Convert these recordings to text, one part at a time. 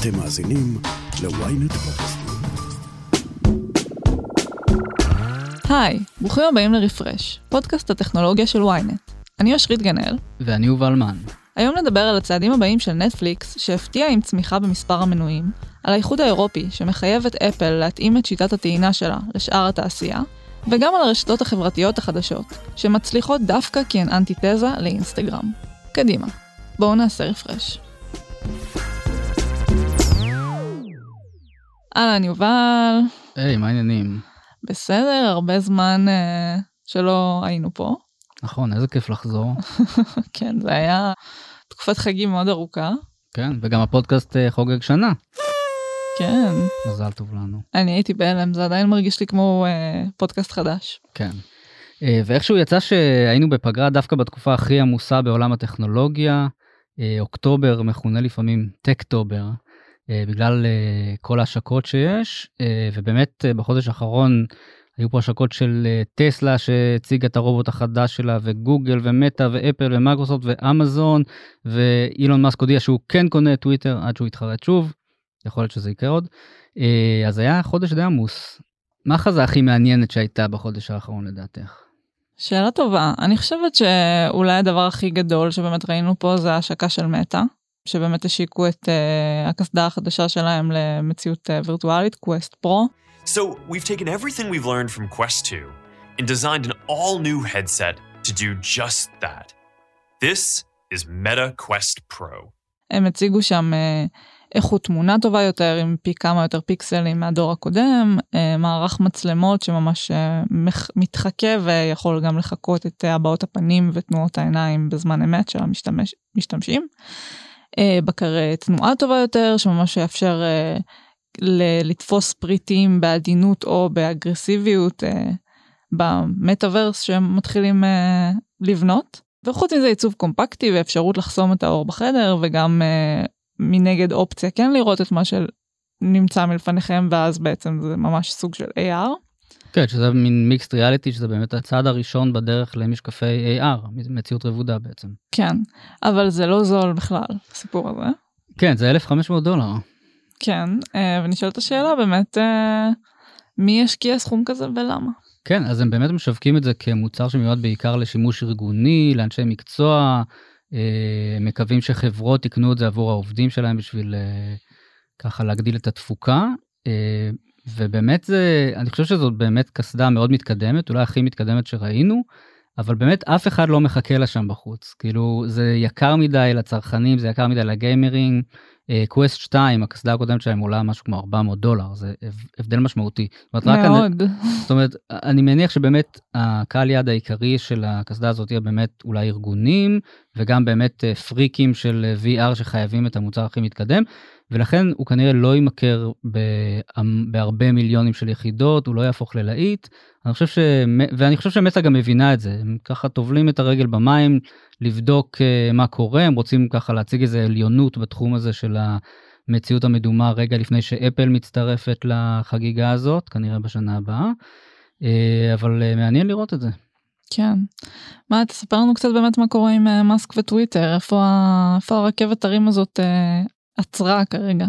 אתם מאזינים ל-ynet פודקאסט. היי, ברוכים הבאים לרפרש, פודקאסט הטכנולוגיה של ynet. אני אושרית גנאל. ואני יובל מן. היום נדבר על הצעדים הבאים של נטפליקס, שהפתיע עם צמיחה במספר המנויים, על האיחוד האירופי, שמחייב את אפל להתאים את שיטת הטעינה שלה לשאר התעשייה, וגם על הרשתות החברתיות החדשות, שמצליחות דווקא כי הן אנטיתזה לאינסטגרם. קדימה, בואו נעשה רפרש. אהלן יובל. היי, מה העניינים? בסדר, הרבה זמן uh, שלא היינו פה. נכון, איזה כיף לחזור. כן, זה היה תקופת חגים מאוד ארוכה. כן, וגם הפודקאסט uh, חוגג שנה. כן. מזל טוב לנו. אני הייתי בהלם, זה עדיין מרגיש לי כמו uh, פודקאסט חדש. כן. Uh, ואיכשהו יצא שהיינו בפגרה דווקא בתקופה הכי עמוסה בעולם הטכנולוגיה. Uh, אוקטובר מכונה לפעמים טקטובר. אה, בגלל אה, כל ההשקות שיש, אה, ובאמת בחודש האחרון היו פה השקות של טסלה שהציגה את הרובוט החדש שלה, וגוגל ומטא ואפל ומיקרוסופט ואמזון, ואילון מאסק הודיע שהוא כן קונה את טוויטר עד שהוא יתחרט שוב, יכול להיות שזה יקרה עוד. אז היה חודש די עמוס. מה החזה הכי מעניינת שהייתה בחודש האחרון לדעתך? שאלה טובה. אני חושבת שאולי הדבר הכי גדול שבאמת ראינו פה זה ההשקה של מטא. שבאמת השיקו את uh, הקסדה החדשה שלהם למציאות uh, וירטואלית, Quest Pro. So we've taken everything we've learned from Quest 2 and designed an all-new headset to do just that. This is Meta Quest Pro. הם הציגו שם uh, איכות תמונה טובה יותר עם פי כמה יותר פיקסלים מהדור הקודם, מערך מצלמות שממש מתחכה ויכול גם לחקות את הבעות הפנים ותנועות העיניים בזמן אמת של המשתמשים. אה, בקרי תנועה טובה יותר שממש יאפשר אה, לתפוס פריטים בעדינות או באגרסיביות אה, במטאוורס שהם מתחילים אה, לבנות. וחוץ מזה עיצוב קומפקטי ואפשרות לחסום את האור בחדר וגם אה, מנגד אופציה כן לראות את מה שנמצא מלפניכם ואז בעצם זה ממש סוג של AR. כן, שזה מין מיקסט ריאליטי, שזה באמת הצעד הראשון בדרך למשקפי AR, מציאות רבודה בעצם. כן, אבל זה לא זול בכלל, הסיפור הזה. כן, זה 1,500 דולר. כן, אה, ונשאלת השאלה באמת, אה, מי ישקיע סכום כזה ולמה? כן, אז הם באמת משווקים את זה כמוצר שמיועד בעיקר לשימוש ארגוני, לאנשי מקצוע, אה, מקווים שחברות יקנו את זה עבור העובדים שלהם בשביל ככה להגדיל את התפוקה. ובאמת זה, אני חושב שזאת באמת קסדה מאוד מתקדמת, אולי הכי מתקדמת שראינו, אבל באמת אף אחד לא מחכה לה שם בחוץ. כאילו, זה יקר מדי לצרכנים, זה יקר מדי לגיימרים. קווסט uh, 2, הקסדה הקודמת שלהם עולה משהו כמו 400 דולר, זה הבדל משמעותי. מאוד. זאת אומרת, אני מניח שבאמת הקהל יעד העיקרי של הקסדה הזאת יהיה באמת אולי ארגונים, וגם באמת uh, פריקים של VR שחייבים את המוצר הכי מתקדם. ולכן הוא כנראה לא יימכר בהרבה מיליונים של יחידות, הוא לא יהפוך ללהיט. אני חושב ש... ואני חושב שמטה גם מבינה את זה, הם ככה טובלים את הרגל במים, לבדוק uh, מה קורה, הם רוצים ככה להציג איזה עליונות בתחום הזה של המציאות המדומה רגע לפני שאפל מצטרפת לחגיגה הזאת, כנראה בשנה הבאה, uh, אבל uh, מעניין לראות את זה. כן. מה, תספר לנו קצת באמת מה קורה עם מאסק וטוויטר, איפה, איפה הרכבת הרים הזאת עצרה כרגע.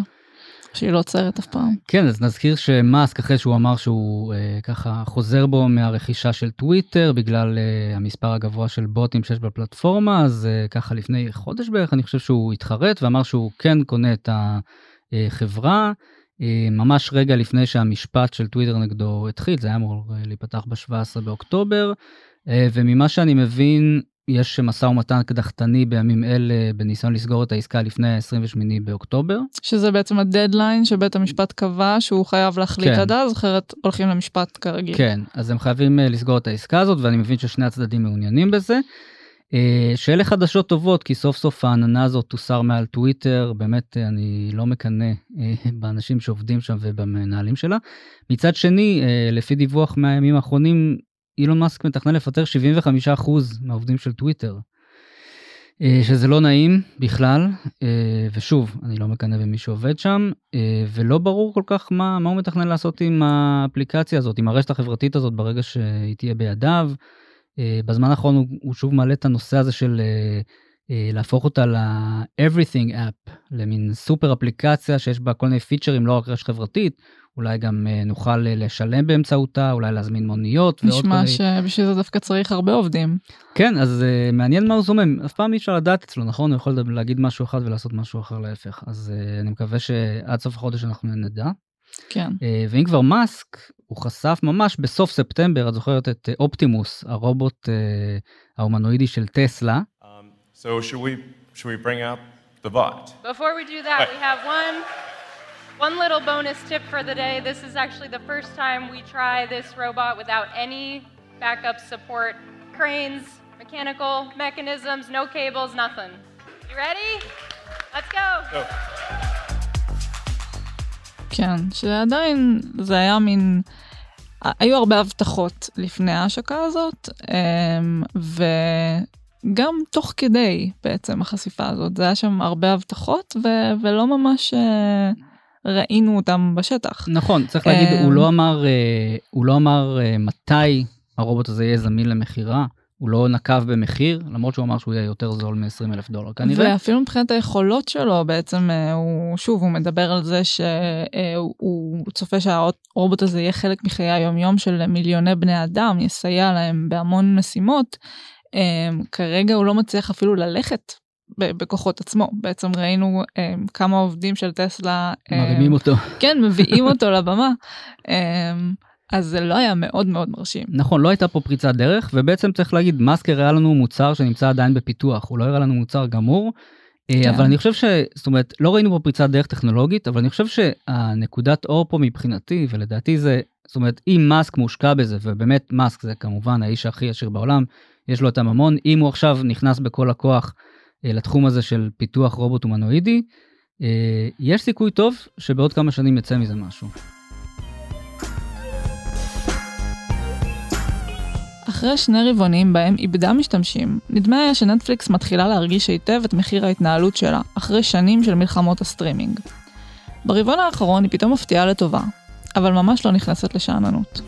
שהיא לא עוצרת אף פעם. כן, אז נזכיר שמאסק אחרי שהוא אמר שהוא אה, ככה חוזר בו מהרכישה של טוויטר בגלל אה, המספר הגבוה של בוטים שיש בפלטפורמה, אז אה, ככה לפני חודש בערך אני חושב שהוא התחרט ואמר שהוא כן קונה את החברה. אה, ממש רגע לפני שהמשפט של טוויטר נגדו התחיל, זה היה אמור אה, להיפתח ב-17 באוקטובר, אה, וממה שאני מבין, יש משא ומתן קדחתני בימים אלה בניסיון לסגור את העסקה לפני ה-28 באוקטובר. שזה בעצם הדדליין שבית המשפט קבע שהוא חייב להחליט כן. עד אז, אחרת הולכים למשפט כרגיל. כן, אז הם חייבים אה, לסגור את העסקה הזאת ואני מבין ששני הצדדים מעוניינים בזה. אה, שאלה חדשות טובות כי סוף סוף העננה הזאת תוסר מעל טוויטר באמת אה, אני לא מקנא באנשים שעובדים שם ובמנהלים שלה. מצד שני לפי דיווח מהימים האחרונים אילון מאסק מתכנן לפטר 75% מהעובדים של טוויטר. אה, שזה לא נעים בכלל, אה, ושוב, אני לא מקנא במי שעובד שם, אה, ולא ברור כל כך מה, מה הוא מתכנן לעשות עם האפליקציה הזאת, עם הרשת החברתית הזאת ברגע שהיא תהיה בידיו. בזמן האחרון הוא, הוא שוב מעלה את הנושא הזה של להפוך אותה ל-everything app, למין סופר אפליקציה שיש בה כל מיני פיצ'רים, לא רק רשת חברתית, אולי גם אה, נוכל לשלם באמצעותה, אולי להזמין מוניות. נשמע שבשביל זה דווקא צריך הרבה עובדים. כן, אז uh, מעניין מה הוא זומם, אף פעם אי אפשר לדעת אצלו, נכון? הוא יכול להגיד משהו אחד ולעשות משהו אחר להפך. אז uh, אני מקווה שעד סוף החודש אנחנו נדע. כן. Uh, ואם כבר מאסק, הוא חשף ממש בסוף ספטמבר, את זוכרת את אופטימוס, הרובוט uh, ההומנואידי של טסלה. Um, so should we, should we bring out the bot? Before we do that, right. we have one One little bonus tip for the day this is actually the first time we try this robot without any backup support cranes, mechanical mechanisms, no cables, nothing. You ready? Let's go. go. כן, שעדיין זה היה מין, היו הרבה הבטחות לפני ההשקה הזאת, וגם תוך כדי בעצם החשיפה הזאת, זה היה שם הרבה הבטחות ו- ולא ממש ראינו אותם בשטח. נכון, צריך להגיד, הוא אמ, לא אמר, אה, הוא לא אמר אה, מתי הרובוט הזה יהיה זמין למכירה. הוא לא נקב במחיר, למרות שהוא אמר שהוא יהיה יותר זול מ-20 אלף דולר כנראה. ואפילו מבחינת היכולות שלו, בעצם אה, הוא, שוב, הוא מדבר על זה שהוא צופה שהרובוט הזה יהיה חלק מחיי היומיום של מיליוני בני אדם, יסייע להם בהמון משימות. כרגע הוא לא מצליח אפילו ללכת בכוחות עצמו. בעצם ראינו um, כמה עובדים של טסלה מרימים um, אותו. כן מביאים אותו לבמה. um, אז זה לא היה מאוד מאוד מרשים. נכון לא הייתה פה פריצת דרך ובעצם צריך להגיד מאסק הראה לנו מוצר שנמצא עדיין בפיתוח. הוא לא הראה לנו מוצר גמור. אה, כן. אבל אני חושב ש... זאת אומרת, לא ראינו פה פריצת דרך טכנולוגית, אבל אני חושב שהנקודת אור פה מבחינתי, ולדעתי זה, זאת אומרת, אם מאסק מושקע בזה, ובאמת מאסק זה כמובן האיש הכי עשיר בעולם, יש לו את הממון, אם הוא עכשיו נכנס בכל הכוח לתחום הזה של פיתוח רובוט הומנואידי, אה, יש סיכוי טוב שבעוד כמה שנים יצא מזה משהו. אחרי שני רבעונים בהם איבדה משתמשים, נדמה היה שנטפליקס מתחילה להרגיש היטב את מחיר ההתנהלות שלה, אחרי שנים של מלחמות הסטרימינג. ברבעון האחרון היא פתאום מפתיעה לטובה, אבל ממש לא נכנסת לשאננות.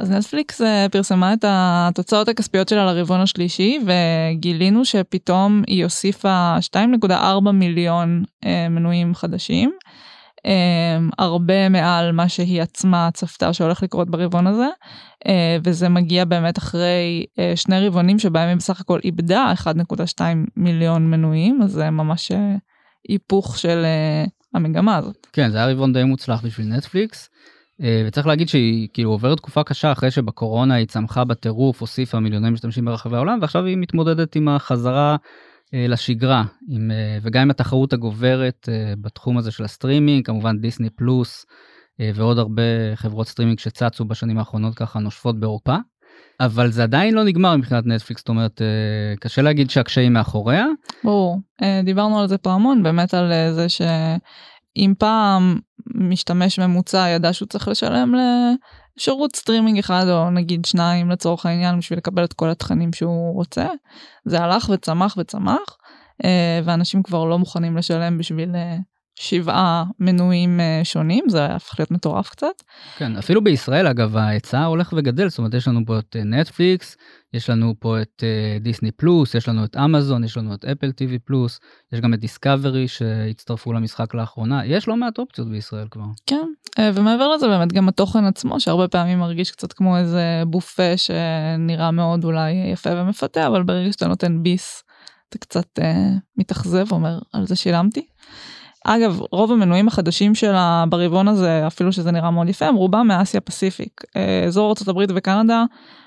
אז נטפליקס אה, פרסמה את התוצאות הכספיות שלה לרבעון השלישי וגילינו שפתאום היא הוסיפה 2.4 מיליון אה, מנויים חדשים. אה, הרבה מעל מה שהיא עצמה צפתה שהולך לקרות ברבעון הזה וזה מגיע באמת אחרי שני רבעונים שבהם היא בסך הכל איבדה 1.2 מיליון מנויים אז זה ממש היפוך של המגמה הזאת. כן זה היה רבעון די מוצלח בשביל נטפליקס. אה, וצריך להגיד שהיא כאילו עוברת תקופה קשה אחרי שבקורונה היא צמחה בטירוף, הוסיפה מיליוני משתמשים ברחבי העולם, ועכשיו היא מתמודדת עם החזרה אה, לשגרה, עם, אה, וגם עם התחרות הגוברת בתחום הזה של הסטרימינג, כמובן דיסני פלוס ועוד הרבה חברות סטרימינג שצצו בשנים האחרונות ככה נושפות באירופה. אבל זה עדיין לא נגמר מבחינת נטפליקס, זאת אומרת, קשה להגיד שהקשיים מאחוריה. ברור, דיברנו על זה פה המון, באמת על זה שאם פעם משתמש ממוצע ידע שהוא צריך לשלם לשירות סטרימינג אחד או נגיד שניים לצורך העניין בשביל לקבל את כל התכנים שהוא רוצה. זה הלך וצמח וצמח אה, ואנשים כבר לא מוכנים לשלם בשביל אה, שבעה מנויים אה, שונים זה הפך להיות מטורף קצת. כן אפילו בישראל אגב ההיצע הולך וגדל זאת אומרת יש לנו פה את נטפליקס יש לנו פה את דיסני פלוס יש לנו את אמזון יש לנו את אפל TV פלוס יש גם את דיסקאברי שהצטרפו למשחק לאחרונה יש לא מעט אופציות בישראל כבר. כן אה, ומעבר לזה באמת גם התוכן עצמו שהרבה פעמים מרגיש קצת כמו איזה בופה שנראה מאוד אולי יפה ומפתה אבל ברגע שאתה נותן ביס אתה קצת אה, מתאכזב אומר על זה שילמתי. אגב, רוב המנויים החדשים שלה ברבעון הזה, אפילו שזה נראה מאוד יפה, הם רובם מאסיה פסיפיק. אה, אזור ארה"ב וקנדה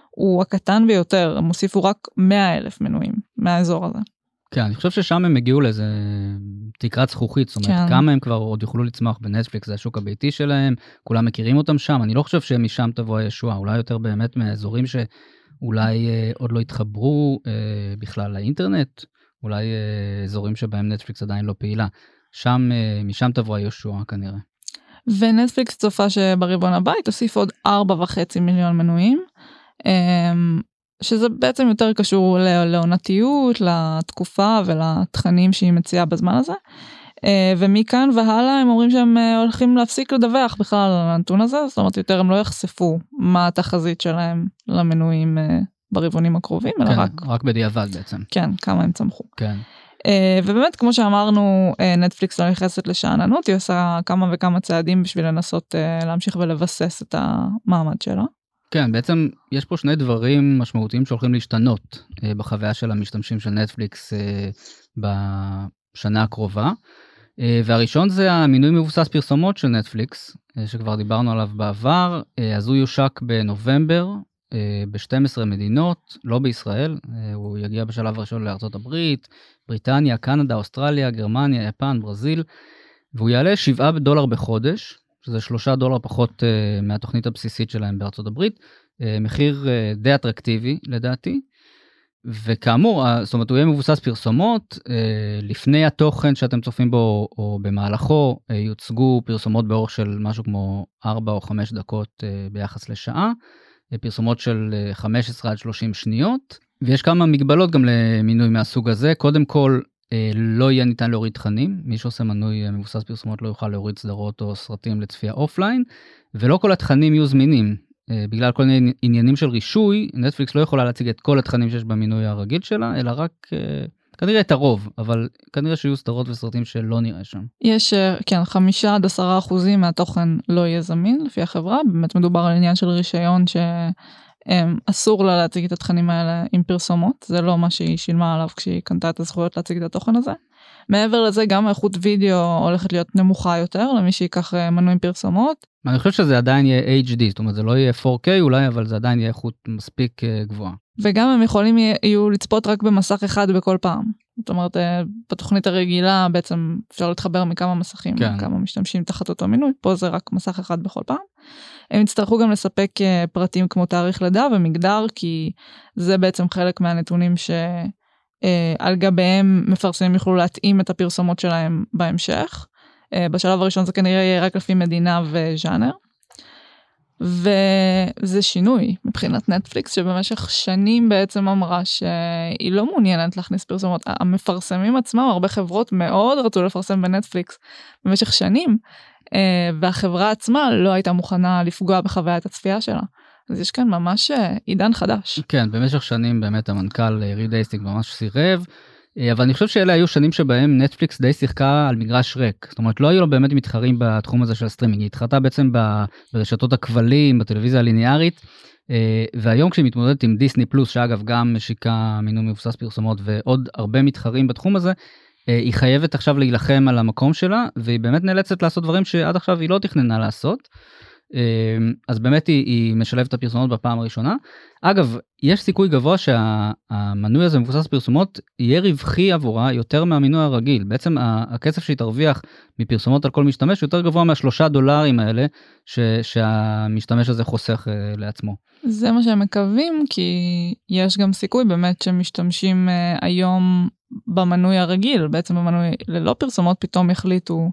הוא הקטן ביותר, הם הוסיפו רק 100 אלף מנויים מהאזור הזה. כן, אני חושב ששם הם הגיעו לאיזה תקרת זכוכית, זאת אומרת, כן. כמה הם כבר עוד יוכלו לצמוח בנטפליקס, זה השוק הביתי שלהם, כולם מכירים אותם שם, אני לא חושב שמשם תבוא הישועה, אולי יותר באמת מהאזורים שאולי אה, עוד לא התחברו אה, בכלל לאינטרנט, אולי אה, אזורים שבהם נטפליקס עדיין לא פעילה. שם, אה, משם תבוא הישועה כנראה. ונטפליקס צופה שברבעון הבא היא תוסיף עוד 4.5 מיליון מנויים, אמ, שזה בעצם יותר קשור לעונתיות, לתקופה ולתכנים שהיא מציעה בזמן הזה. אה, ומכאן והלאה הם אומרים שהם אה, הולכים להפסיק לדווח בכלל על הנתון הזה, זאת אומרת יותר הם לא יחשפו מה התחזית שלהם למנויים ברבעונים הקרובים, אלא כן, רק, רק בדיעבד בעצם. כן, כמה הם צמחו. כן. אה, ובאמת, כמו שאמרנו, אה, נטפליקס לא נכנסת לשאננות, היא עושה כמה וכמה צעדים בשביל לנסות אה, להמשיך ולבסס את המעמד שלה. כן, בעצם יש פה שני דברים משמעותיים שהולכים להשתנות בחוויה של המשתמשים של נטפליקס בשנה הקרובה. והראשון זה המינוי מבוסס פרסומות של נטפליקס, שכבר דיברנו עליו בעבר, אז הוא יושק בנובמבר ב-12 מדינות, לא בישראל, אה, הוא יגיע בשלב הראשון הברית, בריטניה, קנדה, אוסטרליה, גרמניה, יפן, ברזיל, והוא יעלה 7 דולר בחודש, שזה 3 דולר פחות אה, מהתוכנית הבסיסית שלהם אה, מחיר אה, די אטרקטיבי לדעתי. וכאמור, זאת אומרת, הוא יהיה מבוסס פרסומות, אה, לפני התוכן שאתם צופים בו או במהלכו אה, יוצגו פרסומות באורך של משהו כמו 4 או 5 דקות אה, ביחס לשעה, אה, פרסומות של אה, 15 עד 30 שניות, ויש כמה מגבלות גם למנוי מהסוג הזה. קודם כל, אה, לא יהיה ניתן להוריד תכנים, מי שעושה מנוי אה, מבוסס פרסומות לא יוכל להוריד סדרות או סרטים לצפייה offline, ולא כל התכנים יהיו זמינים. אה, בגלל כל מיני עניינים של רישוי, נטפליקס לא יכולה להציג את כל התכנים שיש במינוי הרגיל שלה, אלא רק אה, כנראה את הרוב, אבל כנראה שיהיו סדרות וסרטים שלא נראה שם. יש, אה, כן, חמישה עד עשרה אחוזים מהתוכן לא יהיה זמין לפי החברה, באמת מדובר על עניין של רישיון שאסור לה להציג את התכנים האלה עם פרסומות, זה לא מה שהיא שילמה עליו כשהיא קנתה את הזכויות להציג את התוכן הזה. מעבר לזה גם איכות וידאו הולכת להיות נמוכה יותר למי שייקח אה, מנוי פרסומות. אני חושב שזה עדיין יהיה HD, זאת אומרת זה לא יהיה 4K אולי, אבל זה עדיין יהיה איכות מספיק אה, גבוהה. וגם הם יכולים יה- יהיו לצפות רק במסך אחד בכל פעם. זאת אומרת, אה, בתוכנית הרגילה בעצם אפשר להתחבר מכמה מסכים, כן. כמה משתמשים תחת אותו מינוי, פה זה רק מסך אחד בכל פעם. הם יצטרכו גם לספק פרטים כמו תאריך לידה ומגדר, כי זה בעצם חלק מהנתונים שעל גביהם מפרסמים יוכלו להתאים את הפרסומות שלהם בהמשך. אה, בשלב הראשון זה כנראה יהיה רק לפי מדינה וז'אנר. וזה שינוי מבחינת נטפליקס שבמשך שנים בעצם אמרה שהיא לא מעוניינת להכניס פרסומות. המפרסמים עצמם, הרבה חברות מאוד רצו לפרסם בנטפליקס במשך שנים, אה, והחברה עצמה לא הייתה מוכנה לפגוע בחוויית הצפייה שלה. אז יש כאן ממש אה, עידן חדש. כן, במשך שנים באמת המנכ"ל אה, ריד אייסטיק ממש סירב, אה, אבל אני חושב שאלה היו שנים שבהם נטפליקס די שיחקה על מגרש ריק. זאת אומרת, לא היו לה באמת מתחרים בתחום הזה של הסטרימינג, היא התחרתה בעצם ברשתות הכבלים, בטלוויזיה הליניארית, והיום כשהיא מתמודדת עם דיסני פלוס, שאגב גם משיקה מנוי מבוסס פרסומות ועוד הרבה מתחרים בתחום הזה, היא חייבת עכשיו להילחם על המקום שלה, והיא באמת נאלצת לעשות דברים שעד עכשיו היא לא תכננה לעשות. אה, אז באמת היא, היא משלבת את הפרסומות בפעם הראשונה. אגב, יש סיכוי גבוה שהמנוי הזה מבוסס פרסומות יהיה רווחי עבורה יותר מהמינוי הרגיל. בעצם הכסף שהיא תרוויח מפרסומות על כל משתמש יותר גבוה מהשלושה דולרים האלה ש, שהמשתמש הזה חוסך אה, לעצמו. זה מה שהם מקווים, כי יש גם סיכוי באמת שמשתמשים אה, היום במנוי הרגיל, בעצם במנוי ללא פרסומות, פתאום יחליטו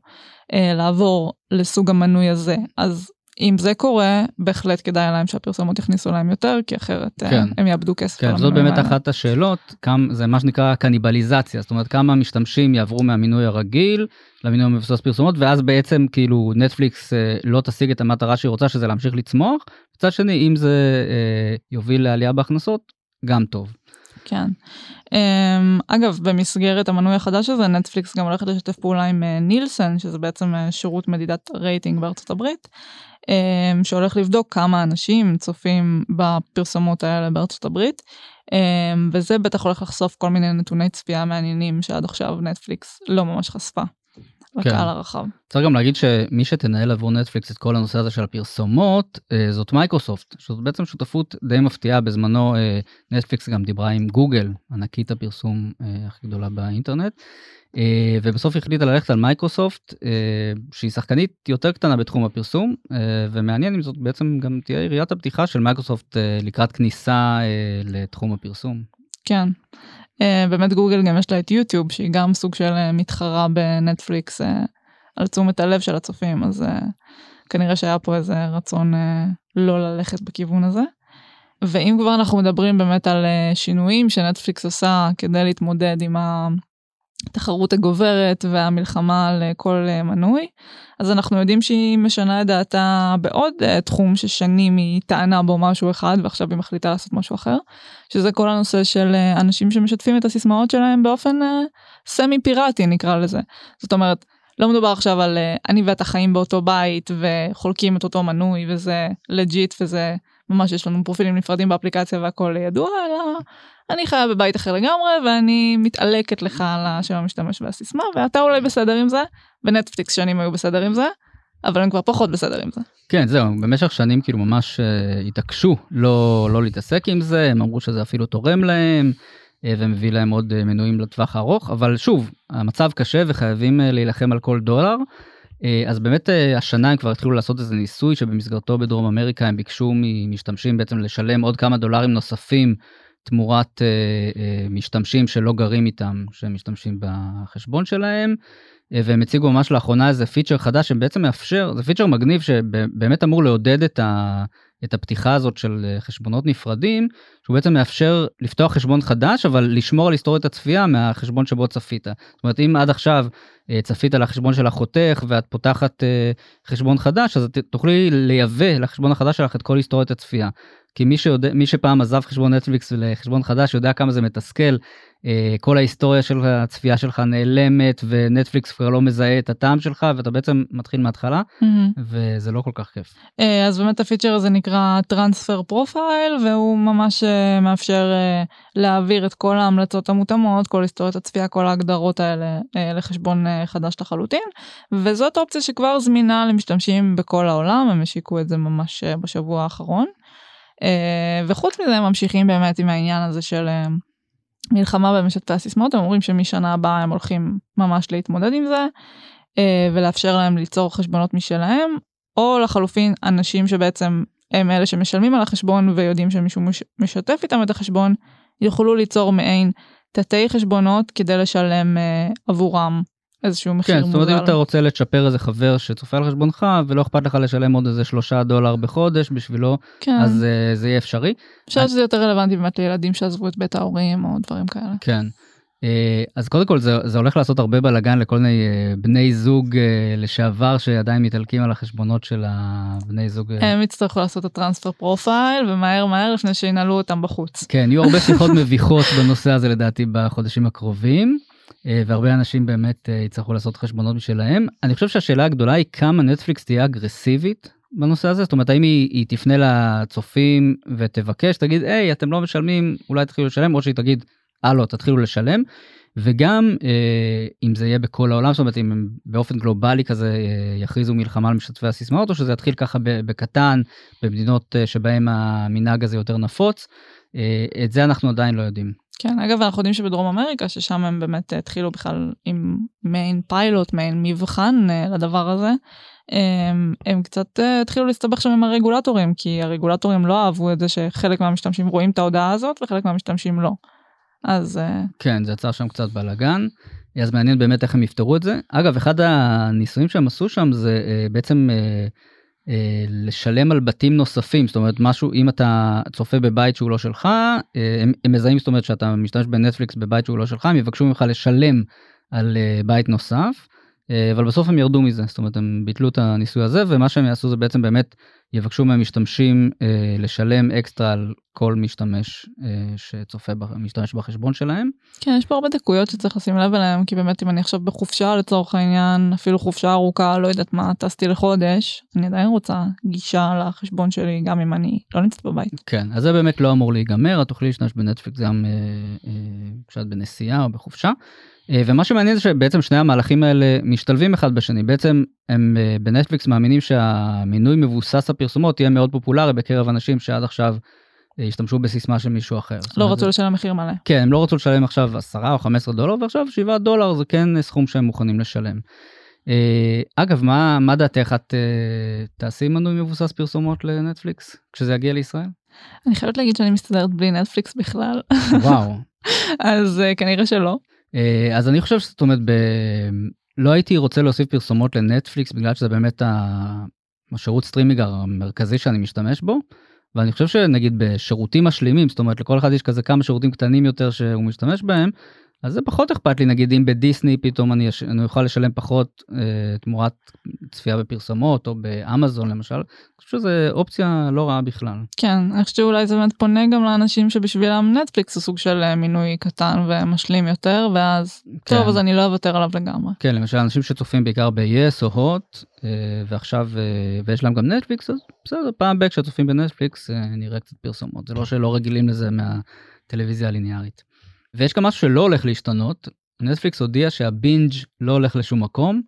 אה, לעבור לסוג המנוי הזה. אז אם זה קורה, בהחלט כדאי להם שהפרסומות יכניסו להם יותר, כי אחרת אה, כן. הם יאבדו כסף. כן, זאת באמת. אחת השאלות, כמה, זה מה שנקרא קניבליזציה, זאת אומרת כמה משתמשים יעברו מהמינוי הרגיל למינוי המבוסס פרסומות, ואז בעצם כאילו נטפליקס אה, לא תשיג את המטרה שהיא רוצה, שזה להמשיך לצמוח. מצד שני, אם זה אה, יוביל לעלייה בהכנסות, גם טוב. כן. Um, אגב, במסגרת המנוי החדש הזה, נטפליקס גם הולכת לשתף פעולה עם uh, נילסן, שזה בעצם uh, שירות מדידת רייטינג בארצות הברית, um, שהולך לבדוק כמה אנשים צופים בפרסומות האלה בארצות הברית, um, וזה בטח הולך לחשוף כל מיני נתוני צפייה מעניינים שעד עכשיו נטפליקס לא ממש חשפה לקהל הרחב. צריך גם להגיד שמי שתנהל עבור נטפליקס את כל הנושא הזה של הפרסומות אה, זאת מייקרוסופט שזאת בעצם שותפות די מפתיעה בזמנו אה, נטפליקס גם דיברה עם גוגל ענקית הפרסום אה, הכי גדולה באינטרנט ובסוף החליטה ללכת על מייקרוסופט שהיא שחקנית יותר קטנה בתחום הפרסום ומעניין אם זאת בעצם גם תהיה יריית הפתיחה של מייקרוסופט לקראת כניסה לתחום הפרסום. כן. Uh, באמת גוגל גם יש לה את יוטיוב שהיא גם סוג של uh, מתחרה בנטפליקס uh, על תשומת הלב של הצופים אז uh, כנראה שהיה פה איזה רצון uh, לא ללכת בכיוון הזה. ואם כבר אנחנו מדברים באמת על uh, שינויים שנטפליקס עושה כדי להתמודד עם התחרות הגוברת והמלחמה על אה, כל אה, מנוי. אז אנחנו יודעים שהיא משנה את דעתה בעוד uh, תחום ששנים היא טענה בו משהו אחד ועכשיו היא מחליטה לעשות משהו אחר, שזה כל הנושא של אנשים שמשתפים את הסיסמאות שלהם באופן סמי פיראטי נקרא לזה. זאת אומרת, לא מדובר עכשיו על אני ואתה חיים באותו בית וחולקים את אותו מנוי וזה legit וזה ממש יש לנו פרופילים נפרדים באפליקציה והכל ידוע, אלא אני חיה בבית אחר לגמרי ואני מתעלקת לך על השם המשתמש והסיסמה ואתה אולי בסדר עם זה, ונטפליקס שנים היו בסדר עם זה, אבל הם כבר פחות בסדר עם זה. כן זהו במשך שנים כאילו ממש uh, התעקשו לא לא להתעסק עם זה הם אמרו שזה אפילו תורם להם uh, ומביא להם עוד uh, מנויים לטווח הארוך אבל שוב המצב קשה וחייבים להילחם על כל דולר. אה, אז באמת אה, השנה הם כבר התחילו לעשות איזה ניסוי שבמסגרתו בדרום אמריקה הם ביקשו ממשתמשים בעצם לשלם עוד כמה דולרים נוספים תמורת אה, משתמשים שלא גרים איתם שהם משתמשים בחשבון שלהם והם הציגו ממש לאחרונה איזה פיצ'ר חדש שבעצם מאפשר זה פיצ'ר מגניב שבאמת אמור לעודד את, ה, את הפתיחה הזאת של חשבונות נפרדים שהוא בעצם מאפשר לפתוח חשבון חדש אבל לשמור על היסטוריית הצפייה מהחשבון שבו צפית. זאת אומרת אם עד עכשיו אה, צפית על החשבון של אחותך ואת פותחת אה, חשבון חדש אז תוכלי לייבא לחשבון החדש שלך את כל היסטוריית הצפייה. כי מי שיודע מי שפעם עזב חשבון נטפליקס לחשבון חדש יודע כמה זה מתסכל אה, כל ההיסטוריה של הצפייה שלך נעלמת ונטפליקס כבר לא מזהה את הטעם שלך ואתה בעצם מתחיל מההתחלה mm-hmm. וזה לא כל כך כיף. אז באמת הפיצ'ר הזה נקרא transfer profile והוא ממש מאפשר להעביר את כל ההמלצות המותאמות כל היסטוריות הצפייה כל ההגדרות האלה לחשבון חדש לחלוטין וזאת אופציה שכבר זמינה למשתמשים בכל העולם הם השיקו את זה ממש בשבוע האחרון. אה, וחוץ מזה ממשיכים באמת עם העניין הזה של אה, מלחמה במשתפי הסיסמאות הם אומרים שמשנה הבאה הם הולכים ממש להתמודד עם זה אה, ולאפשר להם ליצור חשבונות משלהם או לחלופין אנשים שבעצם הם אלה שמשלמים על החשבון ויודעים שמישהו משתף איתם את החשבון יוכלו ליצור מעין תתי חשבונות כדי לשלם עבורם איזשהו מחיר כן, מוזל. זאת אומרת אם אתה רוצה לצ'פר איזה חבר שצופה על חשבונך ולא אכפת לך לשלם עוד איזה שלושה דולר בחודש בשבילו כן. אז uh, זה יהיה אפשרי. אפשר שזה יותר רלוונטי באמת לילדים שעזבו את בית ההורים או דברים כאלה. כן. Uh, אז קודם כל זה, זה הולך לעשות הרבה בלאגן לכל מיני uh, בני זוג לשעבר שעדיין מתעלקים על החשבונות של הבני זוג. הם יצטרכו לעשות את ה transfer profile ומהר מהר לפני שינעלו אותם בחוץ. כן יהיו הרבה שיחות מביכות בנושא הזה לדעתי בחודשים הקרובים. אה, והרבה אנשים באמת אה, יצטרכו לעשות חשבונות משלהם. אני חושב שהשאלה הגדולה היא כמה נטפליקס תהיה אגרסיבית בנושא הזה, זאת אומרת האם היא, היא תפנה לצופים ותבקש, תגיד היי אתם לא משלמים אולי תתחילו לשלם או שהיא תגיד הלו תתחילו לשלם. וגם אה, אם זה יהיה בכל העולם, זאת אומרת אם הם באופן גלובלי כזה אה, יכריזו מלחמה על משתפי הסיסמאות או שזה יתחיל ככה בקטן במדינות אה, שבהם המנהג הזה יותר נפוץ, אה, את זה אנחנו עדיין לא יודעים. כן, אגב, אנחנו יודעים שבדרום אמריקה, ששם הם באמת התחילו בכלל עם מיין פיילוט, מיין מבחן uh, לדבר הזה, הם, הם קצת uh, התחילו להסתבך שם עם הרגולטורים, כי הרגולטורים לא אהבו את זה שחלק מהמשתמשים רואים את ההודעה הזאת וחלק מהמשתמשים לא. אז... Uh... כן, זה יצר שם קצת בלאגן. אז מעניין באמת איך הם יפתרו את זה. אגב, אחד הניסויים שהם עשו שם זה בעצם... אה, לשלם על בתים נוספים זאת אומרת משהו אם אתה צופה בבית שהוא לא שלך אה, הם, הם מזהים זאת אומרת שאתה משתמש בנטפליקס בבית שהוא לא שלך הם יבקשו ממך לשלם על אה, בית נוסף אבל בסוף הם ירדו מזה זאת אומרת הם ביטלו את הניסוי הזה ומה שהם יעשו זה בעצם באמת יבקשו מהמשתמשים אה, לשלם אקסטרה על כל משתמש אה, שצופה משתמש בחשבון שלהם. כן יש פה הרבה דקויות שצריך לשים לב אליהם כי באמת אם אני עכשיו בחופשה לצורך העניין אפילו חופשה ארוכה לא יודעת מה טסתי לחודש אני עדיין רוצה גישה לחשבון שלי גם אם אני לא נמצאת בבית. כן אז זה באמת לא אמור להיגמר את תוכלי להשתמש בנטפליקס גם אה, אה, כשאת בנסיעה או בחופשה. אה, ומה שמעניין זה שבעצם שני המהלכים האלה משתלבים אחד בשני בעצם הם אה, בנטפליקס מאמינים שהמינוי מבוסס הפרסומות יהיה מאוד פופולרי בקרב אנשים שעד עכשיו אה, השתמשו בסיסמה של מישהו אחר. לא רצו זה... לשלם מחיר מלא. כן הם לא רצו לשלם עכשיו 10 או 15 דולר ועכשיו 7 דולר זה כן סכום שהם מוכנים לשלם. אגב מה מה דעתך את תעשי מנוי מבוסס פרסומות לנטפליקס כשזה יגיע לישראל? אני חייבת להגיד שאני מסתדרת בלי נטפליקס בכלל. וואו. אז כנראה שלא. אה, אז אני חושב זאת אומרת ב... לא הייתי רוצה להוסיף פרסומות לנטפליקס בגלל שזה באמת השירות סטרימינג המרכזי שאני משתמש בו. ואני חושב שנגיד בשירותים משלימים זאת אומרת לכל אחד יש כזה כמה שירותים קטנים יותר שהוא משתמש בהם אז זה פחות אכפת לי נגיד אם בדיסני פתאום אני, יש- אני אוכל לשלם פחות אה, תמורת צפייה בפרסומות או באמזון למשל, אני חושב שזו אופציה לא רעה בכלל. כן, אני חושבת שאולי זה באמת פונה גם לאנשים שבשבילם נטפליקס הוא סוג של אה, מנוי קטן ומשלים יותר, ואז טוב, כן. אז אני לא אוותר עליו לגמרי. כן, למשל אנשים שצופים בעיקר ב-yes או hot, אה, ועכשיו, אה, ויש להם גם נטפליקס, אז בסדר, פעם ב- כשצופים בנטפליקס אה, נראה קצת פרסומות, זה לא שלא רגילים לזה מהטלוויזיה הליניארית. ויש גם משהו שלא הולך להשתנות, נטפליקס הודיע שהבינג' לא הולך לשום מקום.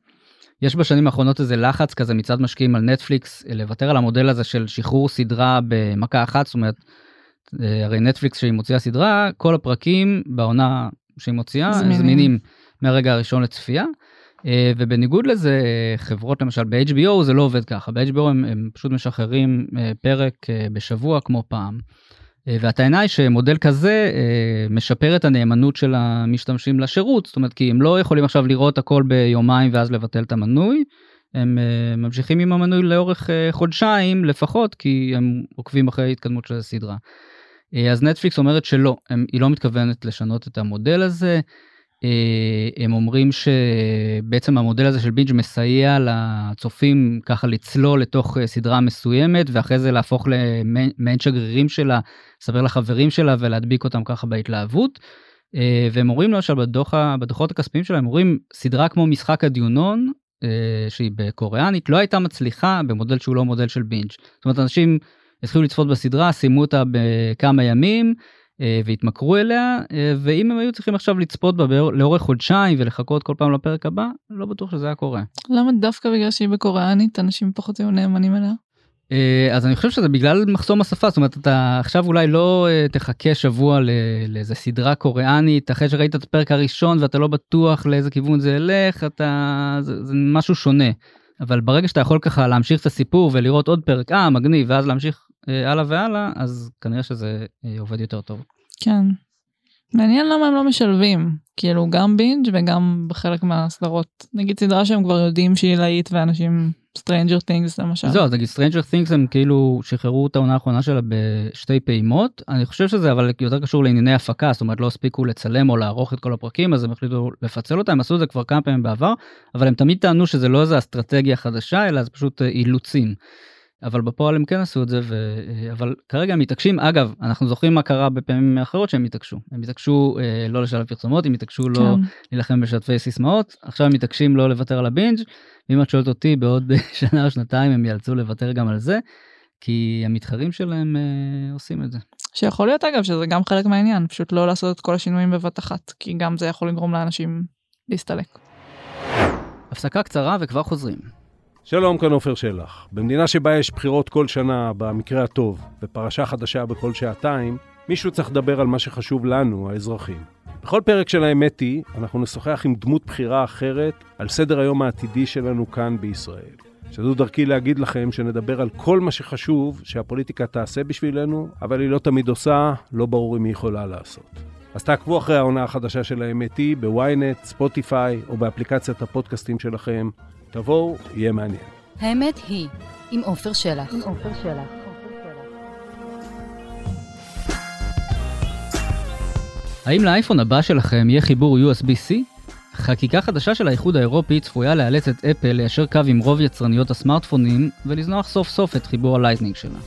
יש בשנים האחרונות איזה לחץ כזה מצד משקיעים על נטפליקס אה, לוותר על המודל הזה של שחרור סדרה במכה אחת, זאת אומרת, אה, הרי נטפליקס שהיא מוציאה סדרה, כל הפרקים בעונה שהיא מוציאה זמינים. זמינים, מהרגע הראשון לצפייה. אה, ובניגוד לזה חברות למשל ב-HBO זה לא עובד ככה ב-HBO הם, הם פשוט משחררים פרק בשבוע כמו פעם. אה, והטענה היא שמודל כזה אה, משפר את הנאמנות של המשתמשים לשירות זאת אומרת כי הם לא יכולים עכשיו לראות הכל ביומיים ואז לבטל את המנוי. הם אה, ממשיכים עם המנוי לאורך חודשיים לפחות כי הם עוקבים אחרי התקדמות של הסדרה. אז נטפליקס אומרת שלא, היא לא מתכוונת לשנות את המודל הזה. אה, הם אומרים שבעצם המודל הזה של בינג' מסייע לצופים ככה לצלול לתוך אה, סדרה מסוימת ואחרי זה להפוך למעין שגרירים שלה, לספר לחברים שלה ולהדביק אותם ככה בהתלהבות. אה, והם אומרים למשל בדוח, בדוחות הכספיים שלהם, אומרים סדרה כמו משחק הדיונון, שהיא בקוריאנית, לא הייתה מצליחה במודל שהוא לא מודל של בינג'. זאת אומרת אנשים התחילו לצפות בסדרה, סיימו אותה בכמה ימים. אה, והתמכרו אליה אה, ואם הם היו צריכים עכשיו לצפות בה לאורך חודשיים ולחכות כל פעם לפרק הבא לא בטוח שזה היה קורה. למה דווקא בגלל שהיא בקוריאנית אנשים פחות היו נאמנים אליה? אה, אז אני חושב שזה בגלל מחסום השפה זאת אומרת אתה עכשיו אולי לא תחכה שבוע לאיזה סדרה קוריאנית אחרי שראית את הפרק הראשון ואתה לא בטוח לאיזה כיוון זה ילך אתה זה, זה משהו שונה. אבל ברגע שאתה יכול ככה להמשיך את הסיפור ולראות עוד פרק אה מגניב ואז להמשיך אה, הלאה והלאה אז כנראה שזה עובד יותר טוב. כן. מעניין למה הם לא משלבים, כאילו גם בינג' וגם בחלק מהסדרות. נגיד סדרה שהם כבר יודעים שהיא להיט ואנשים Stranger Things למשל. זהו, אז נגיד Stranger Things הם כאילו שחררו את העונה האחרונה שלה בשתי פעימות. אני חושב שזה אבל יותר קשור לענייני הפקה, זאת אומרת לא הספיקו לצלם או לערוך את כל הפרקים, אז הם החליטו לפצל אותה, הם עשו את זה כבר כמה פעמים בעבר, אבל הם תמיד טענו שזה לא איזה אסטרטגיה חדשה, אלא זה פשוט אה, אילוצים. אבל בפועל הם כן עשו את זה, ו... אה, אבל כרגע הם מתעקשים, אגב, אנחנו זוכרים מה קרה בפעמים אחרות שהם התעקשו. הם התעקשו אה, לא לשלב פרסומות, הם התעקשו לא כן. להילחם בשתפי סיסמאות, עכשיו הם מתעקשים לא לוותר על הבינג', ואם את שואלת אותי בעוד שנה או שנתיים הם יאלצו לוותר גם על זה, כי המתחרים שלהם אה, עושים את זה. שיכול להיות אגב שזה גם חלק מהעניין, פשוט לא לעשות את כל השינויים בבת אחת, כי גם זה יכול לגרום לאנשים להסתלק. הפסקה קצרה וכבר חוזרים. שלום, כאן עופר שלח. במדינה שבה יש בחירות כל שנה, במקרה הטוב, ופרשה חדשה בכל שעתיים, מישהו צריך לדבר על מה שחשוב לנו, האזרחים. בכל פרק של האמת היא, אנחנו נשוחח עם דמות בחירה אחרת על סדר היום העתידי שלנו כאן בישראל. שזו דרכי להגיד לכם שנדבר על כל מה שחשוב שהפוליטיקה תעשה בשבילנו, אבל היא לא תמיד עושה, לא ברור אם היא יכולה לעשות. אז תעקבו אחרי העונה החדשה של האמת היא ב-ynet, ספוטיפיי או באפליקציית הפודקאסטים שלכם. תבואו, יהיה מעניין. האמת היא, עם עופר שלח. האם לאייפון הבא שלכם יהיה חיבור USB-C? חקיקה חדשה של האיחוד האירופי צפויה לאלץ את אפל ליישר קו עם רוב יצרניות הסמארטפונים ולזנוח סוף סוף את חיבור ה Lightning שלה.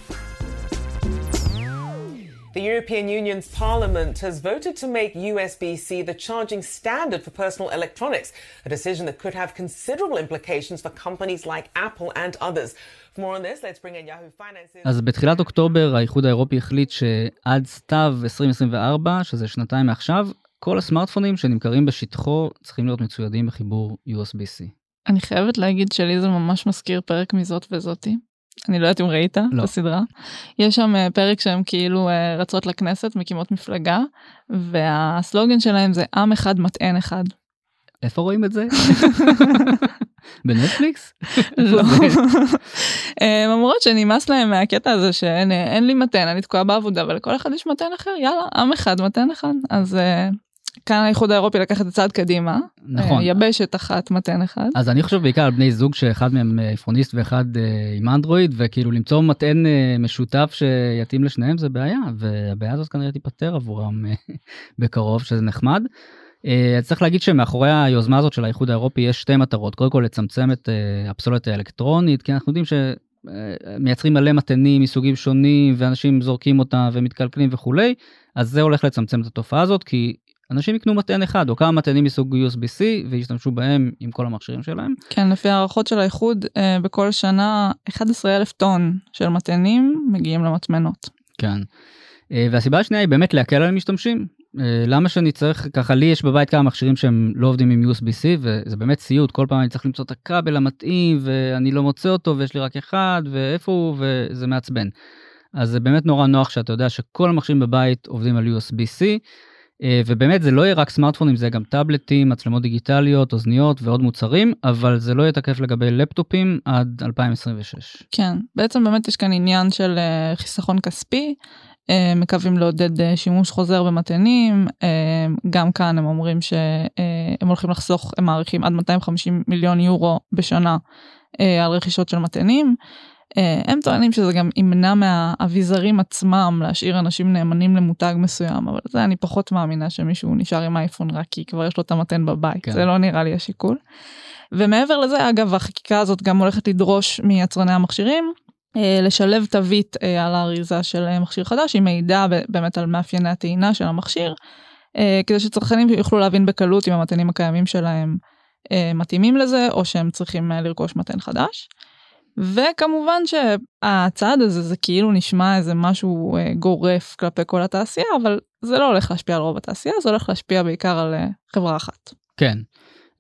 The European Union's Parliament has voted to make USB C the charging standard for personal electronics, a decision that could have considerable implications for companies like Apple and others. For more on this, let's bring in Yahoo Finance's. אז בתחילת אוקטובר האיחוד האירופי החליט שעד סתיו 2024, שזה שנתיים מעכשיו, כל הסמארטפונים שנמכרים בשטחו צריכים להיות מצוידים בחיבור USB-C. אני חייבת להגיד שלי זה ממש מזכיר פרק מזאת וזאתי. אני לא יודעת אם ראית לא. בסדרה. יש שם אה, פרק שהם כאילו אה, רצות לכנסת, מקימות מפלגה, והסלוגן שלהם זה עם אחד מטען אחד. איפה רואים את זה? בנטפליקס? לא. הם אומרות שנמאס להם מהקטע הזה שאין אה, אין לי מתן, אני תקועה בעבודה, ולכל אחד יש מתן אחר, יאללה, עם אחד מתן אחד. אז אה, כאן האיחוד האירופי לקח את הצעד קדימה. נכון. אה, יבשת אחת מתן אחד. אז אני חושב בעיקר על בני זוג שאחד מהם אה, אייפוניסט ואחד אה, עם אנדרואיד וכאילו למצוא מטען אה, משותף שיתאים לשניהם זה בעיה והבעיה הזאת כנראה תיפתר עבורם אה, בקרוב שזה נחמד. אה, צריך להגיד שמאחורי היוזמה הזאת של האיחוד האירופי יש שתי מטרות קודם כל לצמצם את אה, הפסולת האלקטרונית כי אנחנו יודעים שמייצרים מלא מתנים מסוגים שונים ואנשים זורקים אותה ומתקלקלים וכולי אז זה הולך לצמצם את התופעה הזאת כי אנשים יקנו מטען אחד או כמה מטענים מסוג USB-C וישתמשו בהם עם כל המכשירים שלהם. כן, לפי הערכות של האיחוד, אה, בכל שנה 11 אלף טון של מטענים מגיעים למטמנות. כן. אה, והסיבה השנייה היא באמת להקל על המשתמשים. אה, למה שאני צריך ככה לי יש בבית כמה מכשירים שהם לא עובדים עם USB-C וזה באמת סיוט כל פעם אני צריך למצוא את הכבל המתאים ואני לא מוצא אותו ויש לי רק אחד ואיפה הוא וזה מעצבן. אז זה באמת נורא נוח שאתה יודע שכל המכשירים בבית עובדים על USB-C. אה, ובאמת זה לא יהיה רק סמארטפונים זה גם טאבלטים מצלמות דיגיטליות אוזניות ועוד מוצרים אבל זה לא יהיה תקף לגבי לפטופים עד 2026. כן בעצם באמת יש כאן עניין של אה, חיסכון כספי אה, מקווים לעודד שימוש חוזר במטענים גם כאן הם אומרים שהם הולכים לחסוך הם מעריכים עד 250 מיליון יורו בשנה על רכישות של מטענים. אה, הם טוענים שזה גם ימנע מהאביזרים עצמם להשאיר אנשים נאמנים למותג מסוים אבל זה אני פחות מאמינה שמישהו נשאר עם אייפון רק כי כבר יש לו את המתן בבית כן. זה לא נראה לי השיקול. ומעבר לזה אגב החקיקה הזאת גם הולכת לדרוש מיצרני המכשירים אה, לשלב תווית אה, על האריזה של מכשיר חדש עם מידע באמת על מאפייני הטעינה של המכשיר כדי שצרכנים יוכלו להבין בקלות אם המתנים הקיימים שלהם מתאימים לזה או שהם צריכים לרכוש מתן חדש. וכמובן שהצעד הזה זה כאילו נשמע איזה משהו אה, גורף כלפי כל התעשייה אבל זה לא הולך להשפיע על רוב התעשייה זה הולך להשפיע בעיקר על אה, חברה אחת. כן.